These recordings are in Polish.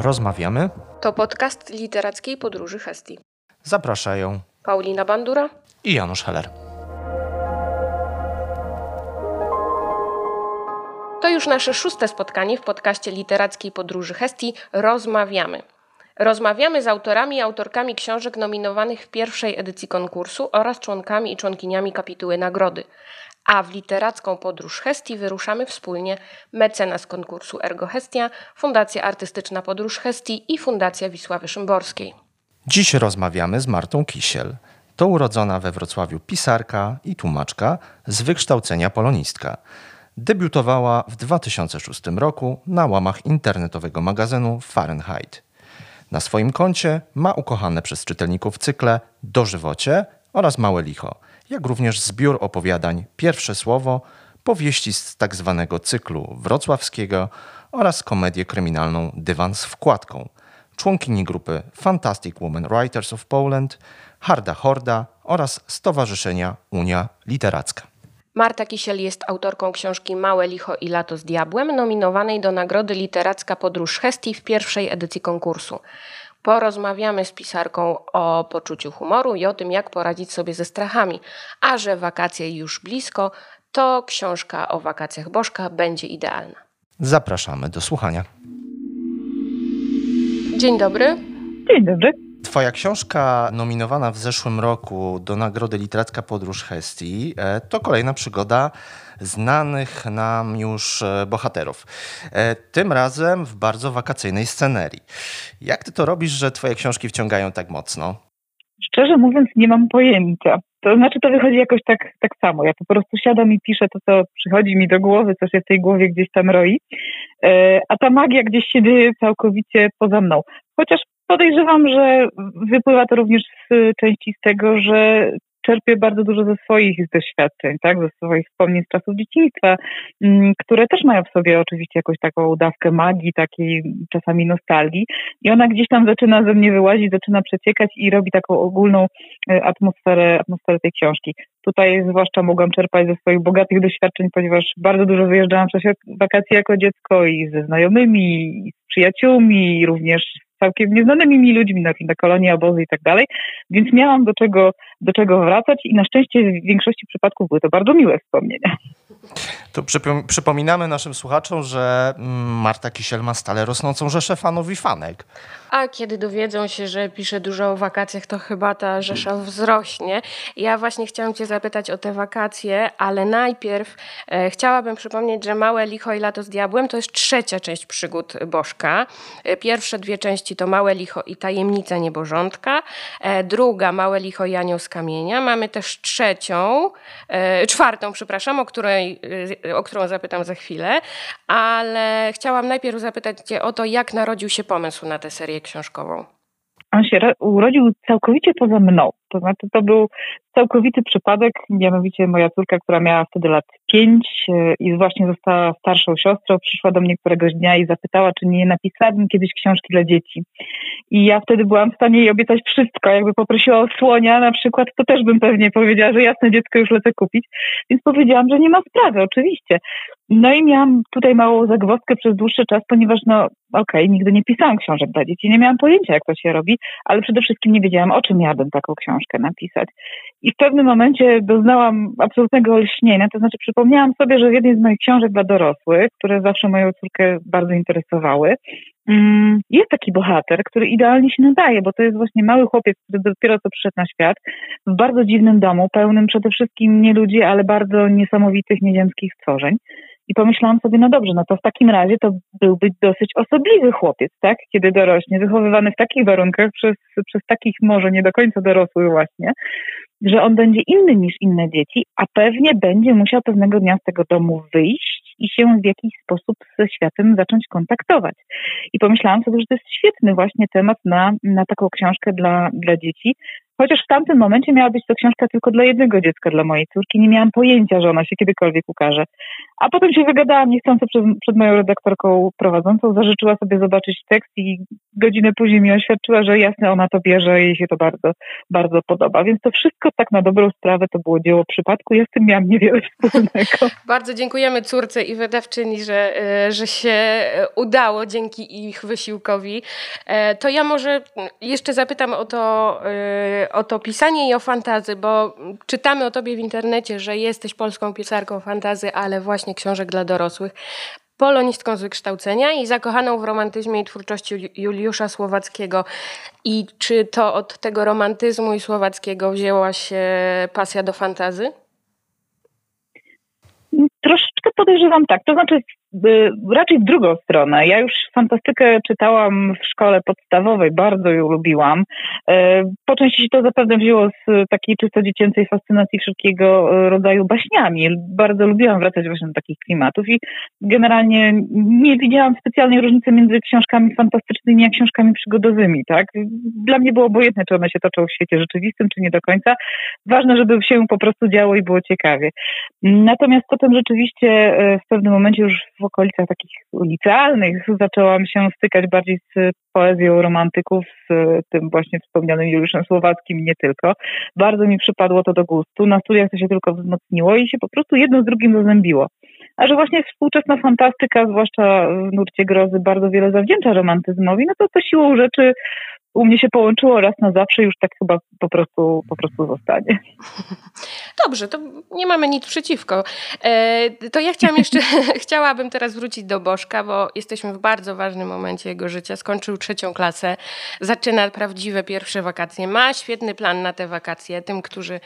Rozmawiamy. To podcast literackiej podróży Hestii. Zapraszają Paulina Bandura i Janusz Heller. To już nasze szóste spotkanie w podcaście literackiej podróży Hestii Rozmawiamy. Rozmawiamy z autorami i autorkami książek nominowanych w pierwszej edycji konkursu oraz członkami i członkiniami kapituły nagrody. A w literacką podróż Hestii wyruszamy wspólnie mecenas konkursu Ergo Hestia, Fundacja Artystyczna Podróż Hestii i Fundacja Wisławy Szymborskiej. Dziś rozmawiamy z Martą Kisiel. To urodzona we Wrocławiu pisarka i tłumaczka z wykształcenia polonistka. Debiutowała w 2006 roku na łamach internetowego magazynu Fahrenheit. Na swoim koncie ma ukochane przez czytelników cykle Dożywocie oraz Małe Licho, jak również zbiór opowiadań Pierwsze Słowo, powieści z tak zwanego cyklu wrocławskiego oraz komedię kryminalną Dywan z wkładką, członkini grupy Fantastic Women Writers of Poland, Harda Horda oraz Stowarzyszenia Unia Literacka. Marta Kisiel jest autorką książki Małe Licho i Lato z Diabłem, nominowanej do Nagrody Literacka Podróż Hestii w pierwszej edycji konkursu. Porozmawiamy z pisarką o poczuciu humoru i o tym, jak poradzić sobie ze strachami. A że wakacje już blisko, to książka o wakacjach Bożka będzie idealna. Zapraszamy do słuchania. Dzień dobry. Dzień dobry. Twoja książka nominowana w zeszłym roku do Nagrody Literacka Podróż Hestii e, to kolejna przygoda znanych nam już e, bohaterów. E, tym razem w bardzo wakacyjnej scenerii. Jak ty to robisz, że twoje książki wciągają tak mocno? Szczerze mówiąc, nie mam pojęcia. To znaczy, to wychodzi jakoś tak, tak samo. Ja po prostu siadam i piszę to, co przychodzi mi do głowy, co się w tej głowie gdzieś tam roi. A ta magia gdzieś się dzieje całkowicie poza mną. Chociaż Podejrzewam, że wypływa to również z części z tego, że czerpię bardzo dużo ze swoich doświadczeń, tak, ze swoich wspomnień z czasów dzieciństwa, mm, które też mają w sobie oczywiście jakąś taką dawkę magii, takiej czasami nostalgii i ona gdzieś tam zaczyna ze mnie wyłazić, zaczyna przeciekać i robi taką ogólną e, atmosferę, atmosferę tej książki. Tutaj zwłaszcza mogłam czerpać ze swoich bogatych doświadczeń, ponieważ bardzo dużo wyjeżdżałam w czasie wakacji jako dziecko i ze znajomymi, i z przyjaciółmi, i również całkiem nieznanymi mi ludźmi na, na kolonie, obozy i tak dalej, więc miałam do czego, do czego wracać i na szczęście w większości przypadków były to bardzo miłe wspomnienia. To przypominamy naszym słuchaczom, że mm, Marta Kisiel ma stale rosnącą rzeszę fanów i fanek. A kiedy dowiedzą się, że pisze dużo o wakacjach, to chyba ta rzesza wzrośnie. Ja właśnie chciałam Cię zapytać o te wakacje, ale najpierw e, chciałabym przypomnieć, że Małe Licho i Lato z Diabłem to jest trzecia część przygód Bożka. E, pierwsze dwie części to Małe Licho i Tajemnica Niebożątka. E, druga Małe Licho i Anioł z Kamienia. Mamy też trzecią, e, czwartą, przepraszam, o, której, e, o którą zapytam za chwilę, ale chciałam najpierw zapytać Cię o to, jak narodził się pomysł na tę serię książkową. On się urodził całkowicie poza mną. To znaczy, to był całkowity przypadek, mianowicie moja córka, która miała wtedy lat pięć e, i właśnie została starszą siostrą, przyszła do mnie któregoś dnia i zapytała, czy nie napisałabym kiedyś książki dla dzieci. I ja wtedy byłam w stanie jej obiecać wszystko. Jakby poprosiła o słonia na przykład, to też bym pewnie powiedziała, że jasne dziecko już lecę kupić. Więc powiedziałam, że nie ma sprawy, oczywiście. No i miałam tutaj małą zagwozdkę przez dłuższy czas, ponieważ no okej, okay, nigdy nie pisałam książek dla dzieci, nie miałam pojęcia, jak to się robi, ale przede wszystkim nie wiedziałam, o czym miałabym taką książkę napisać. I w pewnym momencie doznałam absolutnego olśnienia, to znaczy przypomniałam sobie, że w jednej z moich książek dla dorosłych, które zawsze moją córkę bardzo interesowały, mm, jest taki bohater, który idealnie się nadaje, bo to jest właśnie mały chłopiec, który dopiero co przyszedł na świat, w bardzo dziwnym domu, pełnym przede wszystkim nie ludzi, ale bardzo niesamowitych nieziemskich stworzeń. I pomyślałam sobie, no dobrze, no to w takim razie to byłby dosyć osobliwy chłopiec, tak? Kiedy dorośnie, wychowywany w takich warunkach przez, przez takich może nie do końca dorosłych właśnie, że on będzie inny niż inne dzieci, a pewnie będzie musiał pewnego dnia z tego domu wyjść i się w jakiś sposób ze światem zacząć kontaktować. I pomyślałam sobie, że to jest świetny właśnie temat na, na taką książkę dla, dla dzieci, Chociaż w tamtym momencie miała być to książka tylko dla jednego dziecka, dla mojej córki. Nie miałam pojęcia, że ona się kiedykolwiek ukaże. A potem się wygadałam niechcący przed, przed moją redaktorką prowadzącą, zażyczyła sobie zobaczyć tekst i godzinę później mi oświadczyła, że jasne, ona to bierze i jej się to bardzo, bardzo podoba. Więc to wszystko tak na dobrą sprawę to było dzieło przypadku. Ja z tym miałam niewiele wspólnego. Bardzo dziękujemy córce i wydawczyni, że, e, że się udało dzięki ich wysiłkowi. E, to ja może jeszcze zapytam o to, e, o to pisanie i o fantazy, bo czytamy o tobie w internecie, że jesteś polską pisarką fantazy, ale właśnie książek dla dorosłych polonistką z wykształcenia i zakochaną w romantyzmie i twórczości Juliusza Słowackiego. I czy to od tego romantyzmu i Słowackiego wzięła się pasja do fantazy? Troszeczkę podejrzewam tak. To znaczy, raczej w drugą stronę. Ja już fantastykę czytałam w szkole podstawowej, bardzo ją lubiłam. E, po części się to zapewne wzięło z takiej czysto dziecięcej fascynacji wszelkiego e, rodzaju baśniami. Bardzo lubiłam wracać właśnie do takich klimatów i generalnie nie widziałam specjalnej różnicy między książkami fantastycznymi a książkami przygodowymi. Tak? Dla mnie było obojętne, czy one się toczą w świecie rzeczywistym, czy nie do końca. Ważne, żeby się po prostu działo i było ciekawie. Natomiast potem rzeczywiście e, w pewnym momencie już w okolicach takich licealnych zaczęłam się stykać bardziej z poezją romantyków, z tym właśnie wspomnianym Juliuszem Słowackim, nie tylko. Bardzo mi przypadło to do gustu. Na studiach to się tylko wzmocniło i się po prostu jedno z drugim zazębiło. A że właśnie współczesna fantastyka, zwłaszcza w nurcie grozy, bardzo wiele zawdzięcza romantyzmowi, no to to siłą rzeczy u mnie się połączyło raz na zawsze, już tak chyba po prostu, po prostu zostanie. Dobrze, to nie mamy nic przeciwko. E, to ja chciałam jeszcze, chciałabym teraz wrócić do Bożka, bo jesteśmy w bardzo ważnym momencie jego życia. Skończył trzecią klasę, zaczyna prawdziwe pierwsze wakacje. Ma świetny plan na te wakacje. Tym, którzy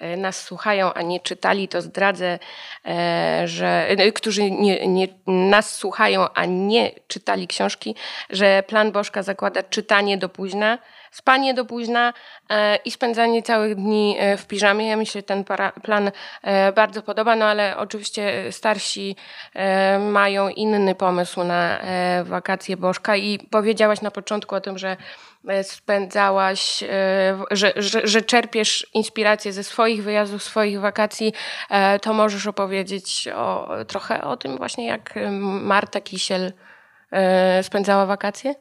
E, nas słuchają, a nie czytali, to zdradzę, e, że którzy nie, nie, nas słuchają, a nie czytali książki, że plan Bożka zakłada czytanie do późna, spanie do późna i spędzanie całych dni w piżamie. Ja mi się ten plan bardzo podoba, no ale oczywiście starsi mają inny pomysł na wakacje Bożka i powiedziałaś na początku o tym, że E, spędzałaś, e, że, że, że, czerpiesz inspirację ze swoich wyjazdów, swoich wakacji, e, to możesz opowiedzieć o, trochę o tym właśnie, jak Marta Kisiel spędzała wakacje?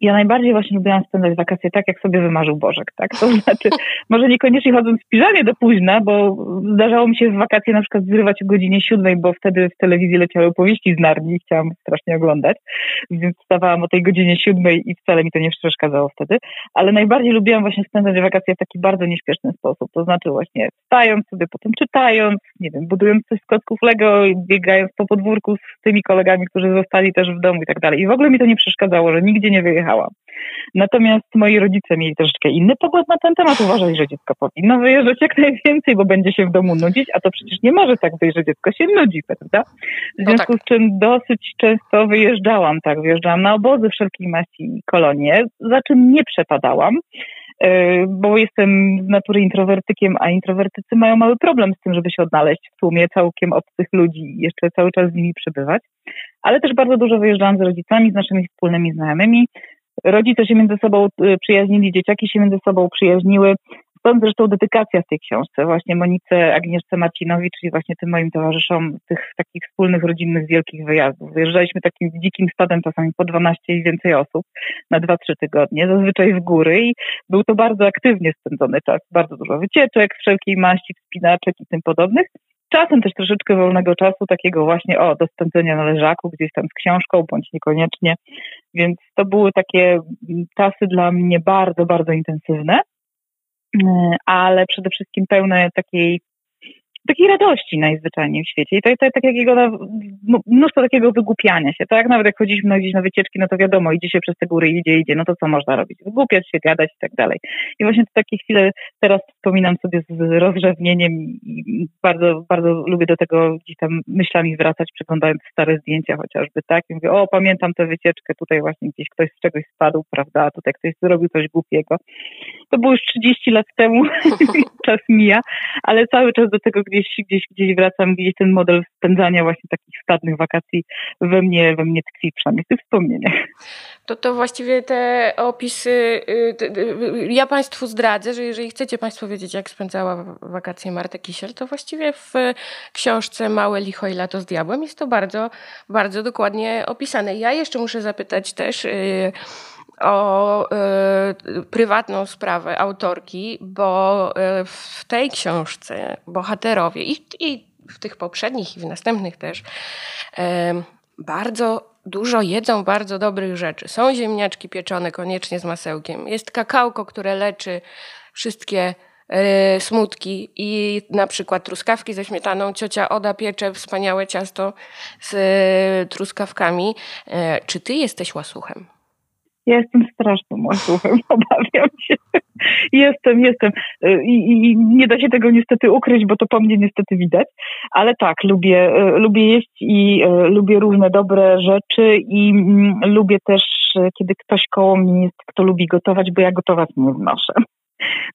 Ja najbardziej właśnie lubiłam spędzać wakacje tak, jak sobie wymarzył Bożek, tak? To znaczy, może niekoniecznie chodząc w piżamie do późna, bo zdarzało mi się w wakacje na przykład zrywać o godzinie siódmej, bo wtedy w telewizji leciały powieści z Narni i chciałam strasznie oglądać, więc wstawałam o tej godzinie siódmej i wcale mi to nie przeszkadzało wtedy, ale najbardziej lubiłam właśnie spędzać wakacje w taki bardzo nieśpieszny sposób, to znaczy właśnie wstając sobie, potem czytając, nie wiem, budując coś z kotków Lego, biegając po podwórku z tymi kolegami, którzy zostali też w domu i tak dalej. I w ogóle mi to nie przeszkadzało, że nigdzie nie wyjechałam Natomiast moi rodzice mieli troszeczkę inny pogląd na ten temat. Uważali, że dziecko powinno wyjeżdżać jak najwięcej, bo będzie się w domu nudzić, a to przecież nie może tak być, że dziecko się nudzi, prawda? W no związku no tak. z czym dosyć często wyjeżdżałam, tak, wyjeżdżałam na obozy wszelkiej maści i kolonie, za czym nie przepadałam e, bo jestem z natury introwertykiem, a introwertycy mają mały problem z tym, żeby się odnaleźć w tłumie całkiem obcych ludzi i jeszcze cały czas z nimi przebywać. Ale też bardzo dużo wyjeżdżałam z rodzicami, z naszymi wspólnymi znajomymi. Rodzice się między sobą y, przyjaźnili, dzieciaki się między sobą przyjaźniły. Stąd zresztą dedykacja w tej książce, właśnie Monice Agnieszce Marcinowi, czyli właśnie tym moim towarzyszom tych takich wspólnych, rodzinnych, wielkich wyjazdów. Wyjeżdżaliśmy takim dzikim stadem, czasami po 12 i więcej osób na 2-3 tygodnie, zazwyczaj w góry i był to bardzo aktywnie spędzony czas. Bardzo dużo wycieczek, wszelkiej maści, wspinaczek i tym podobnych czasem też troszeczkę wolnego czasu, takiego właśnie o, do spędzenia na leżaku, gdzieś tam z książką, bądź niekoniecznie. Więc to były takie czasy dla mnie bardzo, bardzo intensywne, e, ale przede wszystkim pełne takiej takiej radości najzwyczajniej w świecie. I to jest takiego, mnóstwo takiego wygłupiania się. Tak, nawet jak chodziliśmy gdzieś na wycieczki, no to wiadomo, idzie się przez te góry, idzie, idzie, no to co można robić? Wygłupiać się, gadać i tak dalej. I właśnie to takie chwile teraz wspominam sobie z rozrzewnieniem i bardzo, bardzo lubię do tego gdzieś tam myślami wracać, przeglądając stare zdjęcia chociażby, tak? I mówię, o, pamiętam tę wycieczkę, tutaj właśnie gdzieś ktoś z czegoś spadł, prawda? Tutaj ktoś zrobił coś głupiego. To było już 30 lat temu, czas mija, ale cały czas do tego gdzieś, gdzieś, gdzieś wracam, gdzieś ten model spędzania właśnie takich stadnych wakacji we mnie, we mnie tkwi, przynajmniej w tych wspomnieniach. To, to właściwie te opisy, y, ja Państwu zdradzę, że jeżeli chcecie Państwo wiedzieć, jak spędzała wakacje Marta Kisiel, to właściwie w książce Małe licho i lato z diabłem jest to bardzo, bardzo dokładnie opisane. Ja jeszcze muszę zapytać też, y, o y, prywatną sprawę autorki, bo y, w tej książce bohaterowie i, i w tych poprzednich i w następnych też y, bardzo dużo jedzą bardzo dobrych rzeczy. Są ziemniaczki pieczone koniecznie z masełkiem. Jest kakałko, które leczy wszystkie smutki i na przykład truskawki ze śmietaną. Ciocia Oda piecze wspaniałe ciasto z truskawkami. Czy ty jesteś łasuchem? Ja jestem strasznym łasuchem, obawiam się. jestem, jestem. I, I, nie da się tego niestety ukryć, bo to po mnie niestety widać. Ale tak, lubię, e, lubię jeść i e, lubię różne dobre rzeczy i mm, lubię też, kiedy ktoś koło mnie jest, kto lubi gotować, bo ja gotować nie znoszę.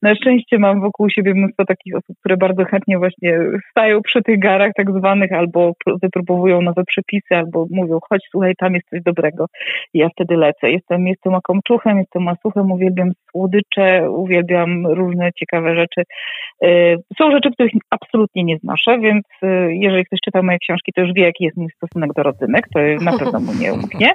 Na szczęście mam wokół siebie mnóstwo takich osób, które bardzo chętnie właśnie stają przy tych garach tak zwanych, albo wypróbowują nowe przepisy, albo mówią, chodź, słuchaj, tam jest coś dobrego. I ja wtedy lecę. Jestem, jestem akomczuchem, jestem masuchem, uwielbiam słodycze, uwielbiam różne ciekawe rzeczy. Y, są rzeczy, których absolutnie nie znoszę, więc y, jeżeli ktoś czyta moje książki, to już wie, jaki jest mój stosunek do rodzynek, to na pewno mu nie umknie.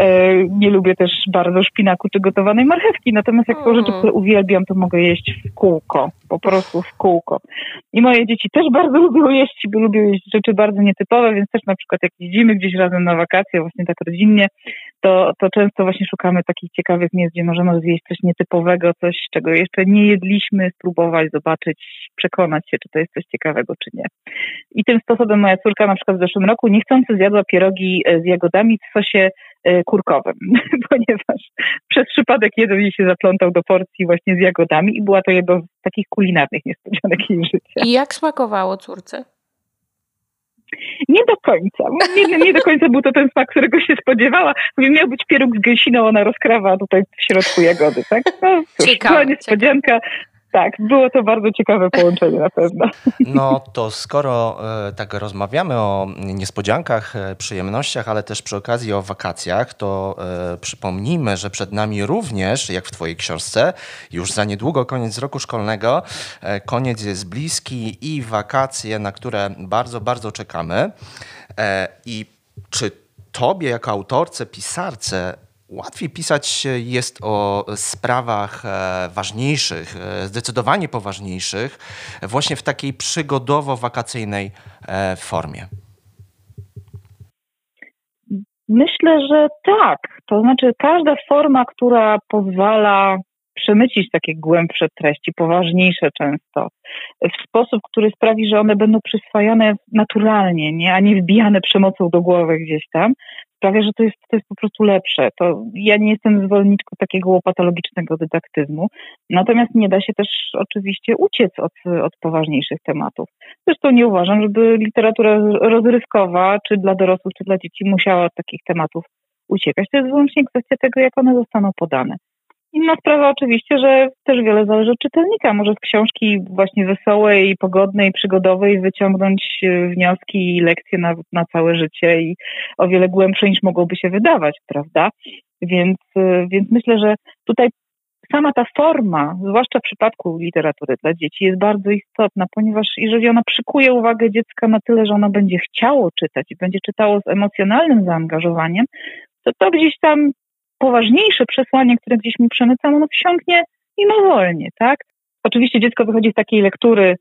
Y, nie lubię też bardzo szpinaku czy gotowanej marchewki, natomiast jak są rzeczy, mm. które uwielbiam, to mogę jeść w kółko, po prostu w kółko. I moje dzieci też bardzo lubią jeść, bo lubią jeść rzeczy bardzo nietypowe, więc też na przykład jak jeździmy gdzieś razem na wakacje, właśnie tak rodzinnie, to, to często właśnie szukamy takich ciekawych miejsc, gdzie możemy zjeść coś nietypowego, coś, czego jeszcze nie jedliśmy, spróbować, zobaczyć, przekonać się, czy to jest coś ciekawego, czy nie. I tym sposobem moja córka na przykład w zeszłym roku niechcący zjadła pierogi e, z jagodami w e, kurkowym, ponieważ przez przypadek jeden jej się zaplątał do porcji właśnie z jagodami i była to jedno z takich kulinarnych niespodzianek jej życia. I jak smakowało córce? Nie do końca. Nie, nie, do końca był to ten smak, którego się spodziewała. Mówię, miał być pieróg z gęsiną, ona rozkrawa tutaj w środku jagody, tak? No, cóż, ciekawe, była niespodzianka. Ciekawe. Tak, było to bardzo ciekawe połączenie na pewno. No to skoro e, tak rozmawiamy o niespodziankach, e, przyjemnościach, ale też przy okazji o wakacjach, to e, przypomnijmy, że przed nami również, jak w Twojej książce, już za niedługo koniec roku szkolnego. Koniec jest bliski i wakacje, na które bardzo, bardzo czekamy. I czy Tobie, jako autorce, pisarce, Łatwiej pisać jest o sprawach e, ważniejszych, e, zdecydowanie poważniejszych, właśnie w takiej przygodowo-wakacyjnej e, formie. Myślę, że tak. To znaczy, każda forma, która pozwala przemycić takie głębsze treści, poważniejsze często, w sposób, który sprawi, że one będą przyswajane naturalnie, nie? a nie wbijane przemocą do głowy gdzieś tam, sprawia, że to jest, to jest po prostu lepsze. To ja nie jestem zwolenniczką takiego łopatologicznego dydaktyzmu, natomiast nie da się też oczywiście uciec od, od poważniejszych tematów. Zresztą nie uważam, żeby literatura rozrywkowa, czy dla dorosłych, czy dla dzieci musiała od takich tematów uciekać. To jest wyłącznie kwestia tego, jak one zostaną podane. Inna sprawa oczywiście, że też wiele zależy od czytelnika. Może z książki właśnie wesołej, pogodnej, przygodowej wyciągnąć e, wnioski i lekcje na, na całe życie i o wiele głębsze niż mogłoby się wydawać, prawda? Więc, e, więc myślę, że tutaj sama ta forma, zwłaszcza w przypadku literatury dla dzieci, jest bardzo istotna, ponieważ jeżeli ona przykuje uwagę dziecka na tyle, że ono będzie chciało czytać i będzie czytało z emocjonalnym zaangażowaniem, to to gdzieś tam poważniejsze przesłanie, które gdzieś mi przemycam, ono wsiąknie mimowolnie, tak? Oczywiście dziecko wychodzi z takiej lektury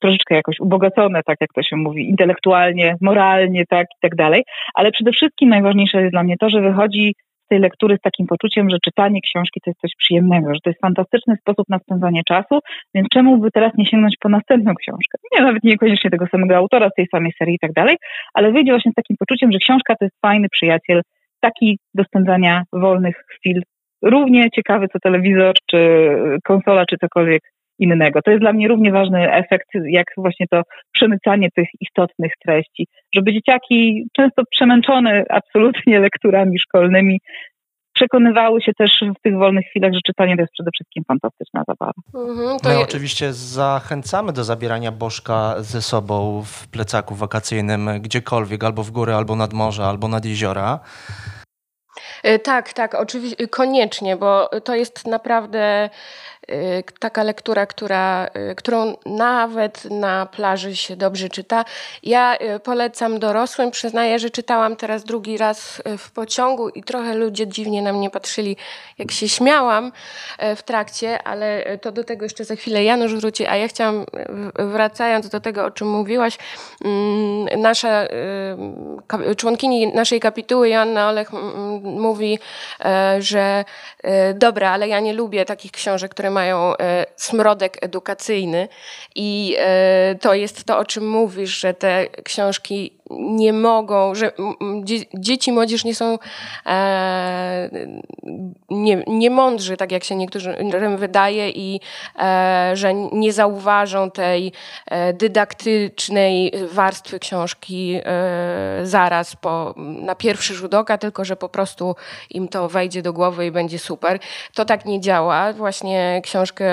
troszeczkę jakoś ubogacone, tak jak to się mówi, intelektualnie, moralnie, tak i tak dalej, ale przede wszystkim najważniejsze jest dla mnie to, że wychodzi z tej lektury z takim poczuciem, że czytanie książki to jest coś przyjemnego, że to jest fantastyczny sposób na spędzanie czasu, więc czemu by teraz nie sięgnąć po następną książkę? Nie, nawet niekoniecznie tego samego autora z tej samej serii i tak dalej, ale wyjdzie właśnie z takim poczuciem, że książka to jest fajny przyjaciel taki do spędzania wolnych chwil, równie ciekawy co telewizor, czy konsola, czy cokolwiek innego. To jest dla mnie równie ważny efekt, jak właśnie to przemycanie tych istotnych treści, żeby dzieciaki, często przemęczone absolutnie lekturami szkolnymi, przekonywały się też w tych wolnych chwilach, że czytanie to jest przede wszystkim fantastyczna zabawa. Mhm, My je... oczywiście zachęcamy do zabierania bożka ze sobą w plecaku wakacyjnym gdziekolwiek, albo w góry, albo nad morze, albo nad jeziora. E, tak, tak, oczywiście, koniecznie, bo to jest naprawdę taka lektura, która, y, którą nawet na plaży się dobrze czyta. Ja y, polecam dorosłym. Przyznaję, że czytałam teraz drugi raz w pociągu i trochę ludzie dziwnie na mnie patrzyli, jak się śmiałam w trakcie, ale to do tego jeszcze za chwilę Janusz wróci. A ja chciałam, wracając do tego, o czym mówiłaś, mm, nasza członkini naszej kapituły, Joanna Olech, mówi, że dobra, ale ja nie lubię takich książek, które mają e, smrodek edukacyjny i e, to jest to, o czym mówisz, że te książki nie mogą, że dzieci młodzież nie są e, nie, nie mądrzy, tak jak się niektórym wydaje i że nie zauważą tej dydaktycznej warstwy książki zaraz po, na pierwszy rzut oka, tylko że po prostu im to wejdzie do głowy i będzie super. To tak nie działa. Właśnie książkę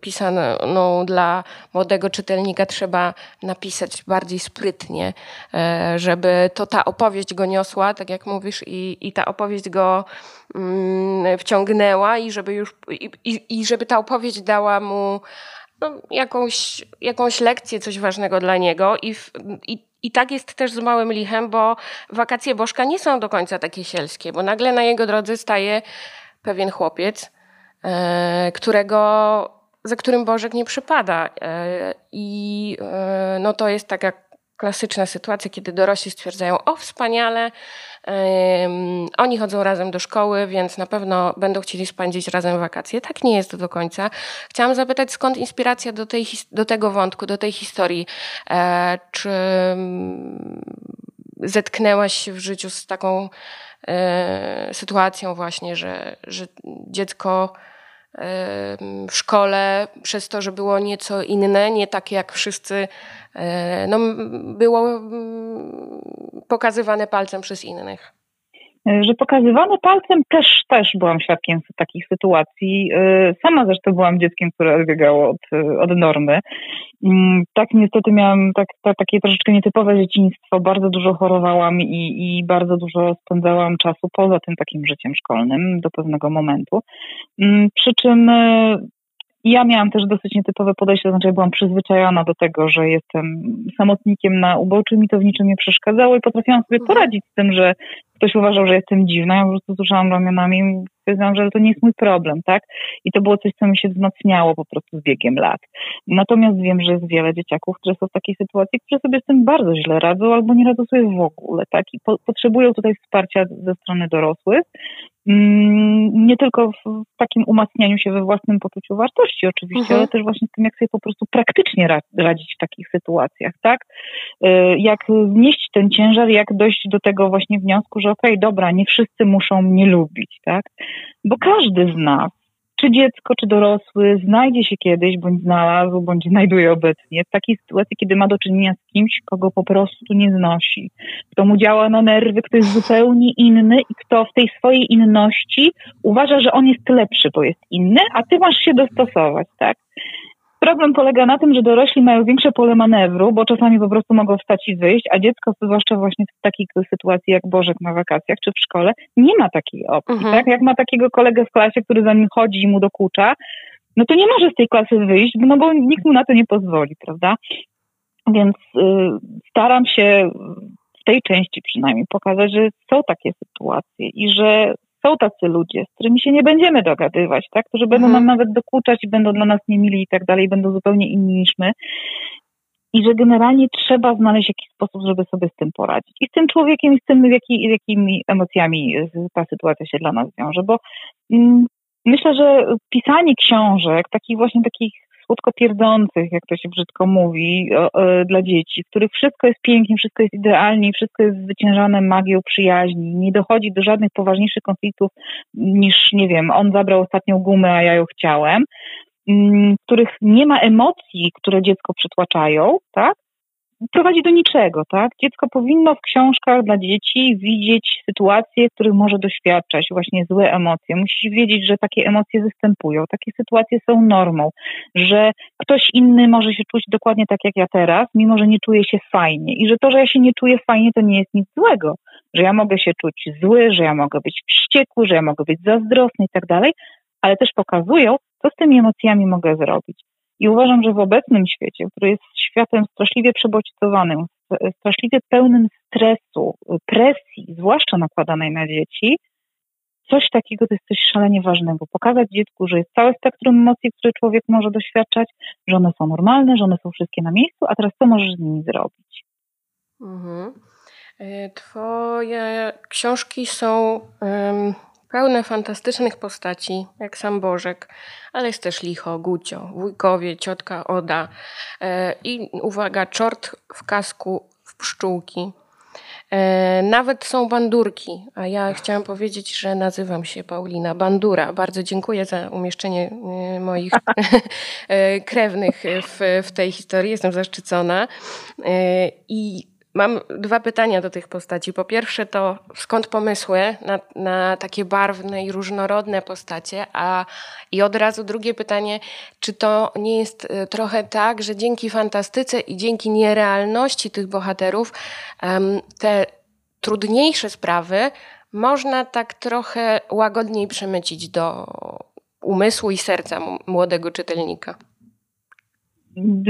pisaną dla młodego czytelnika trzeba napisać bardziej sprytnie, e, żeby to ta opowieść go niosła, tak jak mówisz, i, i ta opowieść go mm, wciągnęła i żeby już i, i, żeby ta opowieść dała mu no, jakąś, jakąś lekcję, coś ważnego dla niego i, i i tak jest też z Małym Lichem, bo wakacje Bożka nie są do końca takie sielskie, bo nagle na jego drodze staje pewien chłopiec, E, którego, za którym Bożek nie przypada. E, I e, no to jest taka klasyczna sytuacja, kiedy dorośli stwierdzają, o wspaniale, oni chodzą razem do szkoły, więc na pewno będą chcieli spędzić razem wakacje. Tak nie jest do końca. Chciałam zapytać, skąd inspiracja do, tej, do tego wątku, do tej historii? E, czy um, zetknęłaś się w życiu z taką e, sytuacją właśnie, że, że dziecko w szkole, przez to, że było nieco inne, nie takie jak wszyscy, e, no, było pokazywane palcem przez innych. E, że pokazywane palcem też, też byłam świadkiem takich sytuacji. E, sama zresztą byłam dzieckiem, które odbiegało od, od normy. Mm, tak niestety miałam tak, tak, takie troszeczkę nietypowe dzieciństwo. Bardzo dużo chorowałam i, i bardzo dużo spędzałam czasu poza tym takim życiem szkolnym do pewnego momentu. Mm, przy czym ja miałam też dosyć nietypowe podejście, to znaczy byłam przyzwyczajona do tego, że jestem samotnikiem na uboczu, mi to w niczym nie przeszkadzało i potrafiłam sobie mhm. poradzić z tym, że ktoś uważał, że jestem dziwna, ja po prostu słyszałam ramionami i stwierdzałam, że to nie jest mój problem, tak? I to było coś, co mi się wzmacniało po prostu z biegiem lat. Natomiast wiem, że jest wiele dzieciaków, które są w takiej sytuacji, które sobie z tym bardzo źle radzą albo nie radzą sobie w ogóle, tak? I po, potrzebują tutaj wsparcia ze strony dorosłych, nie tylko w takim umacnianiu się we własnym poczuciu wartości oczywiście, mhm. ale też właśnie w tym, jak sobie po prostu praktycznie radzić w takich sytuacjach, tak? Y, jak znieść ten ciężar, jak dojść do tego właśnie wniosku, że okej, okay, dobra, nie wszyscy muszą mnie lubić, tak? Bo każdy z nas, czy dziecko, czy dorosły, znajdzie się kiedyś, bądź znalazł, bądź znajduje obecnie w takiej sytuacji, kiedy ma do czynienia z kimś, kogo po prostu nie znosi, kto mu działa na nerwy, kto jest zupełnie inny i kto w tej swojej inności uważa, że on jest lepszy, bo jest inny, a ty masz się dostosować, tak? Problem polega na tym, że dorośli mają większe pole manewru, bo czasami po prostu mogą wstać i wyjść, a dziecko, zwłaszcza właśnie w takiej sytuacji jak Bożek na wakacjach czy w szkole, nie ma takiej opcji. Mhm. Tak? Jak ma takiego kolegę w klasie, który za nim chodzi i mu dokucza, no to nie może z tej klasy wyjść, no bo nikt mu na to nie pozwoli, prawda? Więc y, staram się w tej części przynajmniej pokazać, że są takie sytuacje i że są tacy ludzie, z którymi się nie będziemy dogadywać, tak? którzy będą mhm. nam nawet dokuczać i będą dla nas niemili i tak dalej, będą zupełnie inni niż my. I że generalnie trzeba znaleźć jakiś sposób, żeby sobie z tym poradzić. I z tym człowiekiem, i z tym, jaki, jakimi emocjami ta sytuacja się dla nas wiąże. Bo mm, myślę, że pisanie książek, takich właśnie takich słodko pierdzących, jak to się brzydko mówi, dla dzieci, w których wszystko jest pięknie, wszystko jest idealnie, wszystko jest zwyciężane magią przyjaźni, nie dochodzi do żadnych poważniejszych konfliktów niż, nie wiem, on zabrał ostatnią gumę, a ja ją chciałem, mm, w których nie ma emocji, które dziecko przytłaczają, tak? Prowadzi do niczego, tak? Dziecko powinno w książkach dla dzieci widzieć sytuacje, w których może doświadczać właśnie złe emocje. Musi wiedzieć, że takie emocje występują, takie sytuacje są normą, że ktoś inny może się czuć dokładnie tak jak ja teraz, mimo że nie czuje się fajnie i że to, że ja się nie czuję fajnie, to nie jest nic złego, że ja mogę się czuć zły, że ja mogę być wściekły, że ja mogę być zazdrosny i tak dalej, ale też pokazują, co z tymi emocjami mogę zrobić. I uważam, że w obecnym świecie, który jest światem straszliwie przebodźcowanym, straszliwie pełnym stresu, presji, zwłaszcza nakładanej na dzieci, coś takiego to jest coś szalenie ważnego. Pokazać dziecku, że jest całe spektrum emocji, które człowiek może doświadczać, że one są normalne, że one są wszystkie na miejscu, a teraz co możesz z nimi zrobić? Mhm. E, twoje książki są um, pełne fantastycznych postaci, jak sam Bożek, ale jest też Licho, Gucio, wujkowie, ciotka Oda e, i uwaga, czort w kasku w pszczółki. E, nawet są bandurki, a ja chciałam powiedzieć, że nazywam się Paulina Bandura. Bardzo dziękuję za umieszczenie e, moich krewnych w, w tej historii. Jestem zaszczycona. I Mam dwa pytania do tych postaci. Po pierwsze, to skąd pomysły na, na, takie barwne i różnorodne postacie? A i od razu drugie pytanie, czy to nie jest e, trochę tak, że dzięki fantastyce i dzięki nierealności tych bohaterów te trudniejsze sprawy można tak trochę łagodniej przemycić do umysłu i serca młodego czytelnika?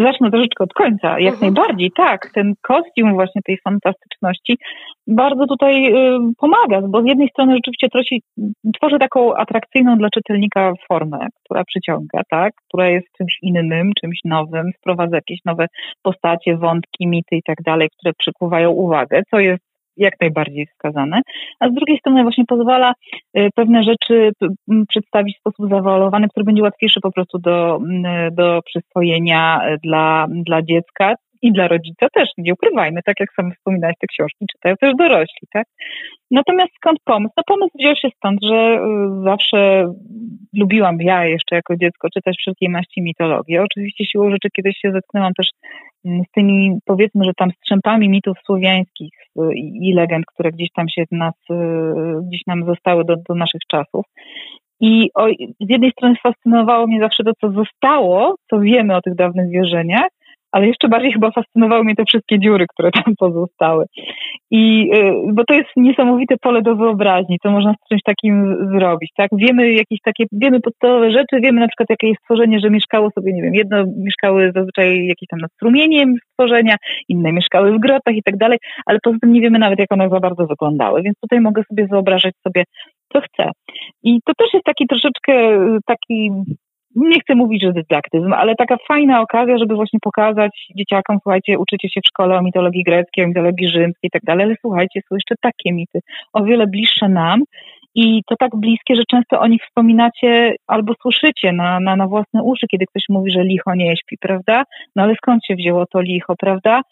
Zacznę troszeczkę od końca. Jak uh-huh. najbardziej, tak. Ten kostium właśnie tej fantastyczności bardzo tutaj y, pomaga, bo z jednej strony rzeczywiście trosi, tworzy taką atrakcyjną dla czytelnika formę, która przyciąga, tak? Która jest czymś innym, czymś nowym, wprowadza jakieś nowe postacie, wątki, mity i tak dalej, które przykuwają uwagę, co jest jak najbardziej wskazane, a z drugiej strony właśnie pozwala y, pewne rzeczy przedstawić w sposób zawalowany, który będzie łatwiejszy po prostu do, do przyswojenia y, dla, dla dziecka, i dla rodzica też, nie ukrywajmy, tak jak sam wspominałeś, te książki czytają też dorośli, tak? Natomiast skąd pomysł? No pomysł wziął się stąd, że y, zawsze lubiłam ja jeszcze jako dziecko czytać wszelkiej maści mitologię. Oczywiście siłą rzeczy kiedyś się zetknęłam też mm, z tymi, powiedzmy, że tam strzępami mitów słowiańskich y, i legend, które gdzieś tam się nas, y, gdzieś nam zostały do, do naszych czasów. I o, z jednej strony fascynowało mnie zawsze to, co zostało, co wiemy o tych dawnych wierzeniach, ale jeszcze bardziej chyba fascynowały mnie te wszystkie dziury, które tam pozostały. I, y, bo to jest niesamowite pole do wyobraźni, co można z czymś takim zrobić, tak? Wiemy jakieś takie, wiemy podstawowe rzeczy, wiemy na przykład jakie jest stworzenie, że mieszkało sobie, nie wiem, jedno mieszkały zazwyczaj jakieś tam nad strumieniem stworzenia, inne mieszkały w grotach i tak dalej, ale poza tym nie wiemy nawet, jak one za bardzo wyglądały, więc tutaj mogę sobie wyobrażać sobie, co chcę. I to też jest taki troszeczkę taki nie chcę mówić, że dydaktyzm, ale taka fajna okazja, żeby właśnie pokazać dzieciakom, słuchajcie, uczycie się w szkole o mitologii greckiej, o mitologii rzymskiej i tak dalej, ale słuchajcie, są jeszcze takie mity, o wiele bliższe nam i to tak bliskie, że często o nich wspominacie albo słyszycie na, na, na własne uszy, kiedy ktoś mówi, że licho nie śpi, prawda? No ale skąd się wzięło to licho, prawda?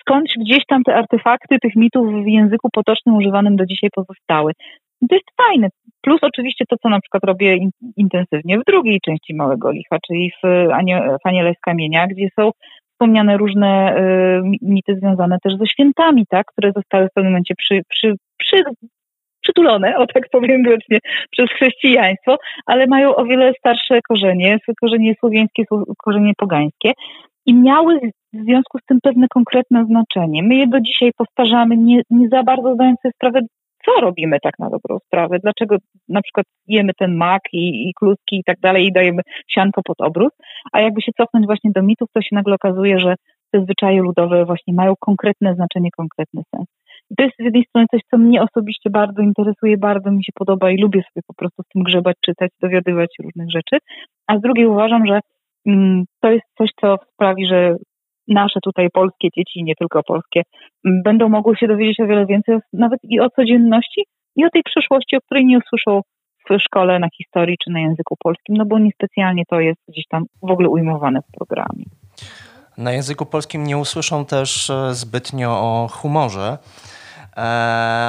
skądś gdzieś tam te artefakty tych mitów w języku potocznym używanym do dzisiaj pozostały. To jest fajne. Plus oczywiście to, co na przykład robię in, intensywnie w drugiej części Małego Licha, czyli w, w Aniele z Kamienia, gdzie są wspomniane różne y, mity związane też ze świętami, tak, które zostały w pewnym momencie przy, przy, przy, przytulone, o tak powiem grzecznie, przez chrześcijaństwo, ale mają o wiele starsze korzenie, korzenie słowiańskie, korzenie pogańskie i miały w związku z tym pewne konkretne znaczenie. My je do dzisiaj powtarzamy, nie, nie za bardzo zdając sobie sprawę, co robimy tak na dobrą sprawę, dlaczego na przykład jemy ten mak i, i kluski i tak dalej i dajemy sianko pod obrót, a jakby się cofnąć właśnie do mitów, to się nagle okazuje, że te zwyczaje ludowe właśnie mają konkretne znaczenie, konkretny sens. I to jest z jednej strony coś, co mnie osobiście bardzo interesuje, bardzo mi się podoba i lubię sobie po prostu z tym grzebać, czytać, dowiadywać różnych rzeczy, a z drugiej uważam, że mm, to jest coś, co sprawi, że nasze tutaj polskie dzieci, nie tylko polskie, będą mogły się dowiedzieć o wiele więcej nawet i o codzienności, i o tej przyszłości, o której nie usłyszą w szkole na historii czy na języku polskim, no bo niespecjalnie to jest gdzieś tam w ogóle ujmowane w programie. Na języku polskim nie usłyszą też e, zbytnio o humorze.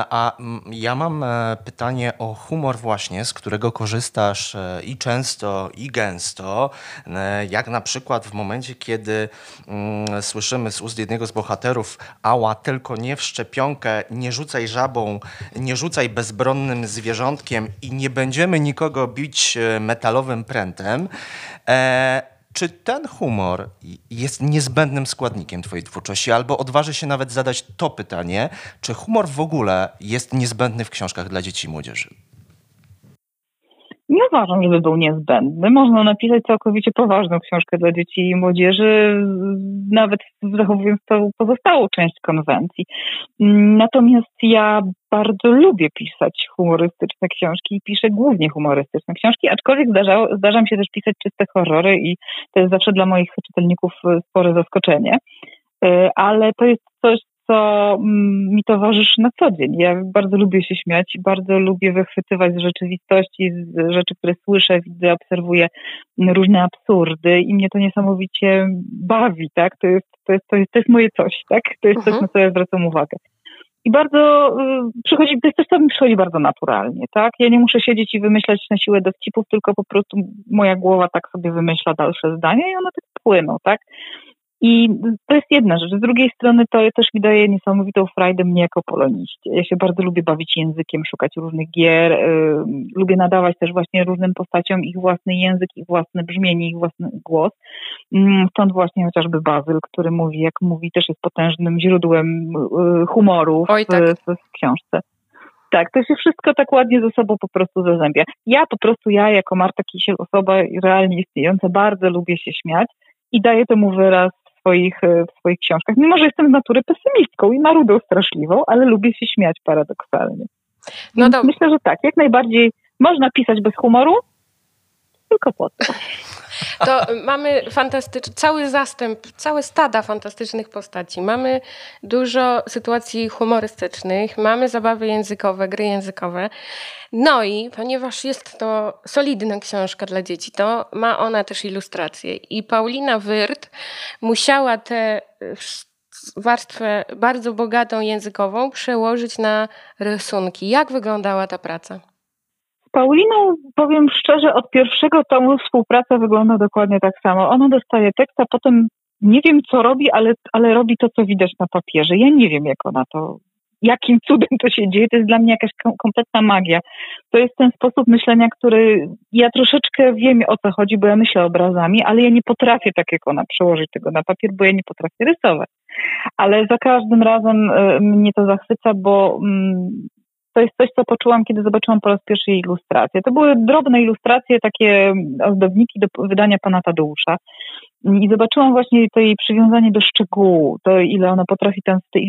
A ja mam pytanie o humor właśnie, z którego korzystasz i często, i gęsto. Jak na przykład w momencie, kiedy mm, słyszymy z ust jednego z bohaterów ała, tylko nie w szczepionkę, nie rzucaj żabą, nie rzucaj bezbronnym zwierzątkiem i nie będziemy nikogo bić metalowym prętem. Czy ten humor jest niezbędnym składnikiem Twojej twórczości? Albo odważę się nawet zadać to pytanie, czy humor w ogóle jest niezbędny w książkach dla dzieci i młodzieży? Nie uważam, żeby był niezbędny. Można napisać całkowicie poważną książkę dla dzieci i młodzieży, nawet zachowując tą pozostałą część konwencji. Natomiast ja bardzo lubię pisać humorystyczne książki i piszę głównie humorystyczne książki, aczkolwiek zdarza, zdarza mi się też pisać czyste horrory i to jest zawsze dla moich czytelników spore zaskoczenie. E, ale to jest coś, co mm, mi towarzyszy na co dzień. Ja bardzo lubię się śmiać, bardzo lubię wychwytywać z rzeczywistości, z rzeczy, które słyszę, widzę, obserwuję różne absurdy i mnie to niesamowicie bawi, tak? To jest, to jest, to jest, to jest moje coś, tak? To jest coś, mhm. na co ja zwracam uwagę. I bardzo y, przychodzi, to jest coś, co mi przychodzi bardzo naturalnie, tak? Ja nie muszę siedzieć i wymyślać na siłę dowcipów, tylko po prostu moja głowa tak sobie wymyśla dalsze zdania i one tak płyną, tak? I to jest jedna rzecz. Z drugiej strony to też mi daje niesamowitą frajdę mnie jako poloniście. Ja się bardzo lubię bawić językiem, szukać różnych gier. Lubię nadawać też właśnie różnym postaciom ich własny język, ich własne brzmienie, ich własny głos. Yy, stąd właśnie chociażby Bazyl, który mówi, jak mówi, też jest potężnym źródłem yy, humoru w, Oj, tak. w, w książce. Tak, to się wszystko tak ładnie ze sobą po prostu zazębia. Ja po prostu, ja jako Marta Kisiel, osoba realnie istniejąca, bardzo lubię się śmiać i daję temu wyraz swoich, e, w swoich książkach. Mimo, że jestem z natury pesymistką i marudą straszliwą, ale lubię się śmiać paradoksalnie. No. Myślę, że tak, jak najbardziej można pisać bez humoru, tylko po to. To mamy fantastyczny, cały zastęp, całe stada fantastycznych postaci. Mamy dużo sytuacji humorystycznych, mamy zabawy językowe, gry językowe. No i ponieważ jest to solidna książka dla dzieci, to ma ona też ilustracje. I Paulina Wyrt musiała tę warstwę bardzo bogatą językową przełożyć na rysunki. Jak wyglądała ta praca? Pauliną, powiem szczerze, od pierwszego tomu współpraca wygląda dokładnie tak samo. Ona dostaje tekst, a potem nie wiem, co robi, ale, ale robi to, co widać na papierze. Ja nie wiem, jak ona to, jakim cudem to się dzieje. To jest dla mnie jakaś kompletna magia. To jest ten sposób myślenia, który ja troszeczkę wiem, o co chodzi, bo ja myślę obrazami, ale ja nie potrafię tak jak ona przełożyć tego na papier, bo ja nie potrafię rysować. Ale za każdym razem y, mnie to zachwyca, bo mm, to jest coś, co poczułam, kiedy zobaczyłam po raz pierwszy jej ilustracje. To były drobne ilustracje, takie ozdobniki do wydania pana Tadeusza. I zobaczyłam właśnie to jej przywiązanie do szczegółu, to ile ona potrafi tam w te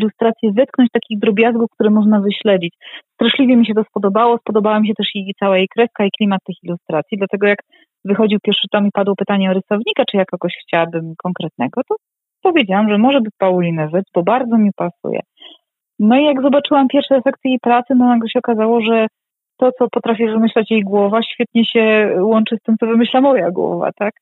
wetknąć takich drobiazgów, które można wyśledzić. Straszliwie mi się to spodobało, spodobała mi się też jej cała jej kreska i klimat tych ilustracji, dlatego jak wychodził pierwszy tom i padło pytanie o rysownika, czy ja kogoś chciałabym konkretnego, to powiedziałam, że może by Paulinę Wyc, bo bardzo mi pasuje. No i jak zobaczyłam pierwsze efekty jej pracy, no nagle się okazało, że to, co potrafi wymyślać jej głowa, świetnie się łączy z tym, co wymyśla moja głowa, tak?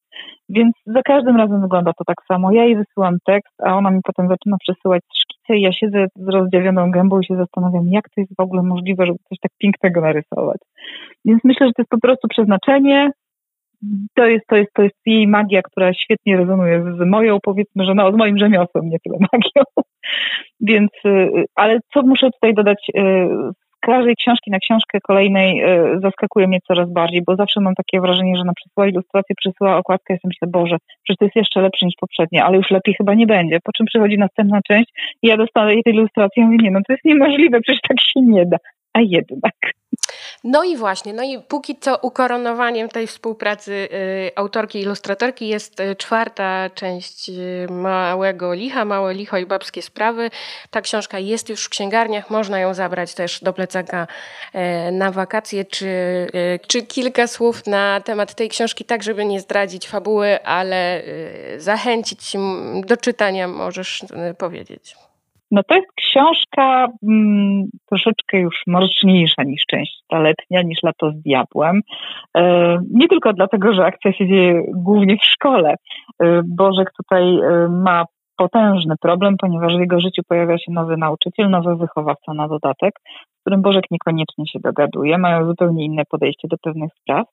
Więc za każdym razem wygląda to tak samo. Ja jej wysyłam tekst, a ona mi potem zaczyna przesyłać szkice i ja siedzę z rozdziawioną gębą i się zastanawiam, jak to jest w ogóle możliwe, żeby coś tak pięknego narysować. Więc myślę, że to jest po prostu przeznaczenie, to jest, to jest, to jest jej magia, która świetnie rezonuje z moją, powiedzmy, że no, z moim rzemiosłem, nie tyle magią. Więc, y, ale co muszę tutaj dodać, y, z każdej książki na książkę kolejnej y, zaskakuje mnie coraz bardziej, bo zawsze mam takie wrażenie, że na przysyła ilustrację, przysyła okładkę, sobie myślę, Boże, przecież to jest jeszcze lepsze niż poprzednie, ale już lepiej chyba nie będzie. Po czym przychodzi następna część i ja dostaję tej ilustracji i mówię, nie no, to jest niemożliwe, przecież tak się nie da. A jednak. No i właśnie, no i póki co ukoronowaniem tej współpracy y, autorki i ilustratorki jest y, czwarta część y, Małego Licha, Małe Licho i Babskie Sprawy. Ta książka jest już w księgarniach, można ją zabrać też do plecaka y, na wakacje. Czy, y, czy kilka słów na temat tej książki, tak żeby nie zdradzić fabuły, ale y, zachęcić do czytania możesz powiedzieć. No to jest książka mm, troszeczkę już mroczniejsza niż część staletnia, niż Lato z diabłem. E, nie tylko dlatego, że akcja się dzieje głównie w szkole. E, Bożek tutaj e, ma potężny problem, ponieważ w jego życiu pojawia się nowy nauczyciel, nowy wychowawca na dodatek, z którym Bożek niekoniecznie się dogaduje, mają zupełnie inne podejście do pewnych spraw,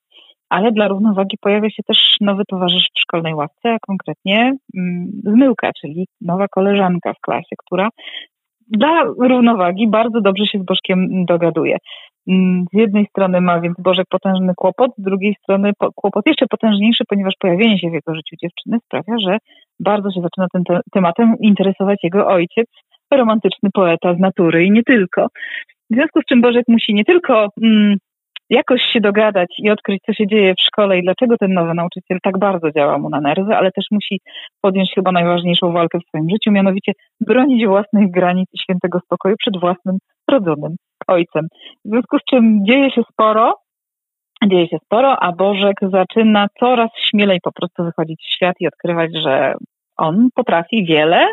ale dla równowagi pojawia się też nowy towarzysz w szkolnej ławce, a konkretnie mm, zmyłka, czyli nowa koleżanka w klasie, która dla równowagi bardzo dobrze się z Bożkiem dogaduje. Mm, z jednej strony ma więc Bożek potężny kłopot, z drugiej strony kłopot jeszcze potężniejszy, ponieważ pojawienie się w jego życiu dziewczyny sprawia, że bardzo się zaczyna tym te tematem interesować jego ojciec, romantyczny poeta z natury i nie tylko. W związku z czym Bożek musi nie tylko mm, jakoś się dogadać i odkryć, co się dzieje w szkole i dlaczego ten nowy nauczyciel tak bardzo działa mu na nerwy, ale też musi podjąć chyba najważniejszą walkę w swoim życiu, mianowicie bronić własnych granic i świętego spokoju przed własnym rodzonym ojcem. W związku z czym dzieje się sporo, dzieje się sporo, a Bożek zaczyna coraz śmielej po prostu wychodzić w świat i odkrywać, że on potrafi wiele,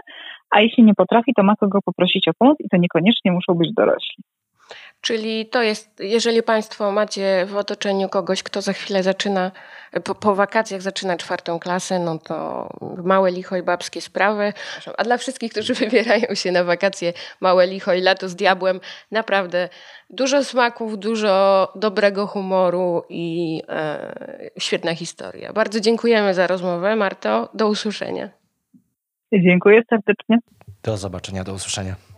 a jeśli nie potrafi, to ma kogo poprosić o pomoc i to niekoniecznie muszą być dorośli. Czyli to jest, jeżeli Państwo macie w otoczeniu kogoś, kto za chwilę zaczyna, po, po, wakacjach zaczyna czwartą klasę, no to małe licho i babskie sprawy. A dla wszystkich, którzy wybierają się na wakacje, małe licho i lato z diabłem, naprawdę dużo smaków, dużo dobrego humoru i e, świetna historia. Bardzo dziękujemy za rozmowę. Marto, do usłyszenia. Dziękuję serdecznie. Do zobaczenia, do usłyszenia.